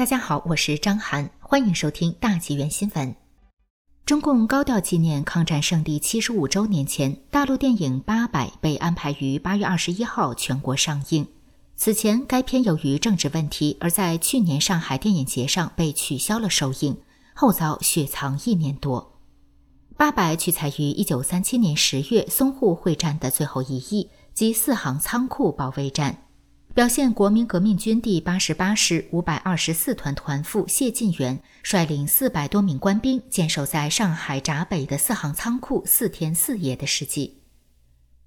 大家好，我是张涵，欢迎收听大纪元新闻。中共高调纪念抗战胜利七十五周年前，大陆电影《八佰》被安排于八月二十一号全国上映。此前，该片由于政治问题而在去年上海电影节上被取消了首映，后遭雪藏一年多。《八佰》取材于一九三七年十月淞沪会战的最后一役及四行仓库保卫战。表现国民革命军第八十八师五百二十四团团副谢晋元率领四百多名官兵坚守在上海闸北的四行仓库四天四夜的事迹。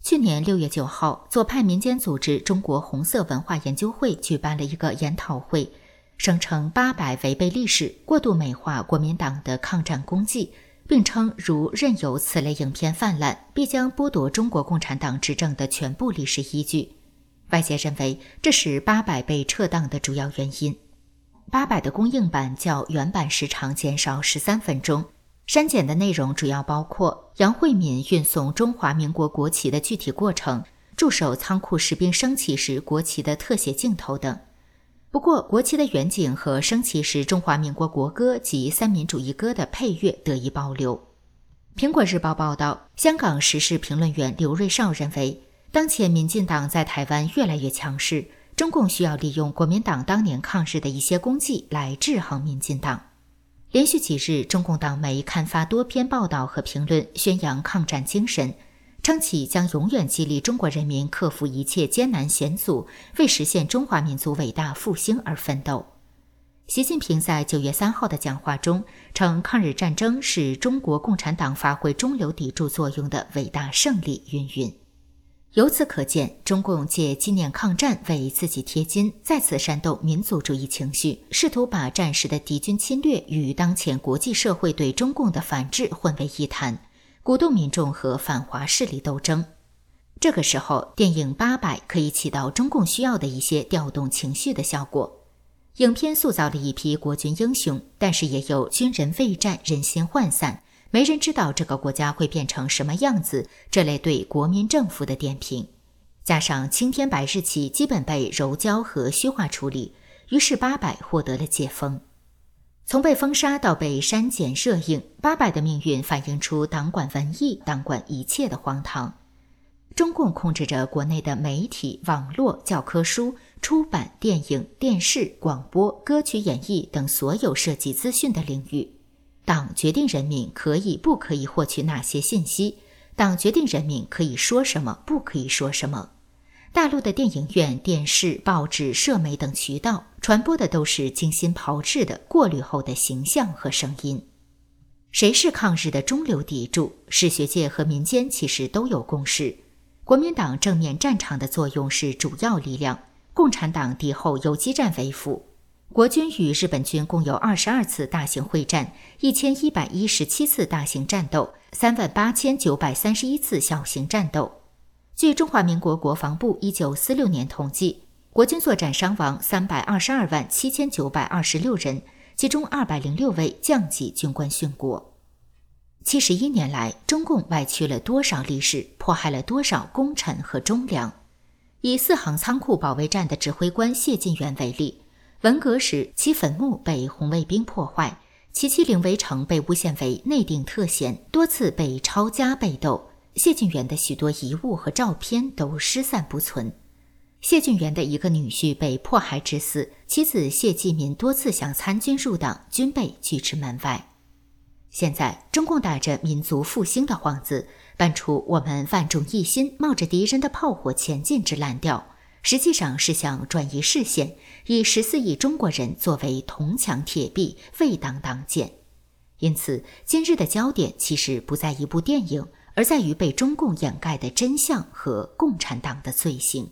去年六月九号，左派民间组织中国红色文化研究会举办了一个研讨会，声称八百违背历史，过度美化国民党的抗战功绩，并称如任由此类影片泛滥，必将剥夺中国共产党执政的全部历史依据。外界认为这是八百被撤档的主要原因。八百的公映版较原版时长减少十三分钟，删减的内容主要包括杨惠敏运送中华民国国旗的具体过程、驻守仓库士兵升旗时国旗的特写镜头等。不过，国旗的远景和升旗时中华民国国歌及三民主义歌的配乐得以保留。苹果日报报道，香港时事评论员刘瑞绍认为。当前民进党在台湾越来越强势，中共需要利用国民党当年抗日的一些功绩来制衡民进党。连续几日，中共党媒刊发多篇报道和评论，宣扬抗战精神，称其将永远激励中国人民克服一切艰难险阻，为实现中华民族伟大复兴而奋斗。习近平在九月三号的讲话中称，抗日战争是中国共产党发挥中流砥柱作用的伟大胜利。云云。由此可见，中共借纪念抗战为自己贴金，再次煽动民族主义情绪，试图把战时的敌军侵略与当前国际社会对中共的反制混为一谈，鼓动民众和反华势力斗争。这个时候，电影《八佰》可以起到中共需要的一些调动情绪的效果。影片塑造了一批国军英雄，但是也有军人未战，人心涣散。没人知道这个国家会变成什么样子。这类对国民政府的点评，加上青天白日旗基本被柔焦和虚化处理，于是八佰获得了解封。从被封杀到被删减热映，八佰的命运反映出党管文艺、党管一切的荒唐。中共控制着国内的媒体、网络、教科书、出版、电影、电视、广播、歌曲演绎等所有涉及资讯的领域。党决定人民可以不可以获取哪些信息，党决定人民可以说什么，不可以说什么。大陆的电影院、电视、报纸、社媒等渠道传播的都是精心炮制的、过滤后的形象和声音。谁是抗日的中流砥柱？史学界和民间其实都有共识：国民党正面战场的作用是主要力量，共产党敌后游击战为辅。国军与日本军共有二十二次大型会战，一千一百一十七次大型战斗，三万八千九百三十一次小型战斗。据中华民国国防部一九四六年统计，国军作战伤亡三百二十二万七千九百二十六人，其中二百零六位降级军官殉国。七十一年来，中共歪曲了多少历史，迫害了多少功臣和忠良？以四行仓库保卫战的指挥官谢晋元为例。文革时，其坟墓被红卫兵破坏，其妻凌围城被诬陷为内定特嫌，多次被抄家被斗。谢晋元的许多遗物和照片都失散不存。谢晋元的一个女婿被迫害致死，妻子谢继民多次想参军入党，均被拒之门外。现在，中共打着民族复兴的幌子，搬出我们万众一心，冒着敌人的炮火前进之烂调。实际上是想转移视线，以十四亿中国人作为铜墙铁壁，为党挡箭。因此，今日的焦点其实不在一部电影，而在于被中共掩盖的真相和共产党的罪行。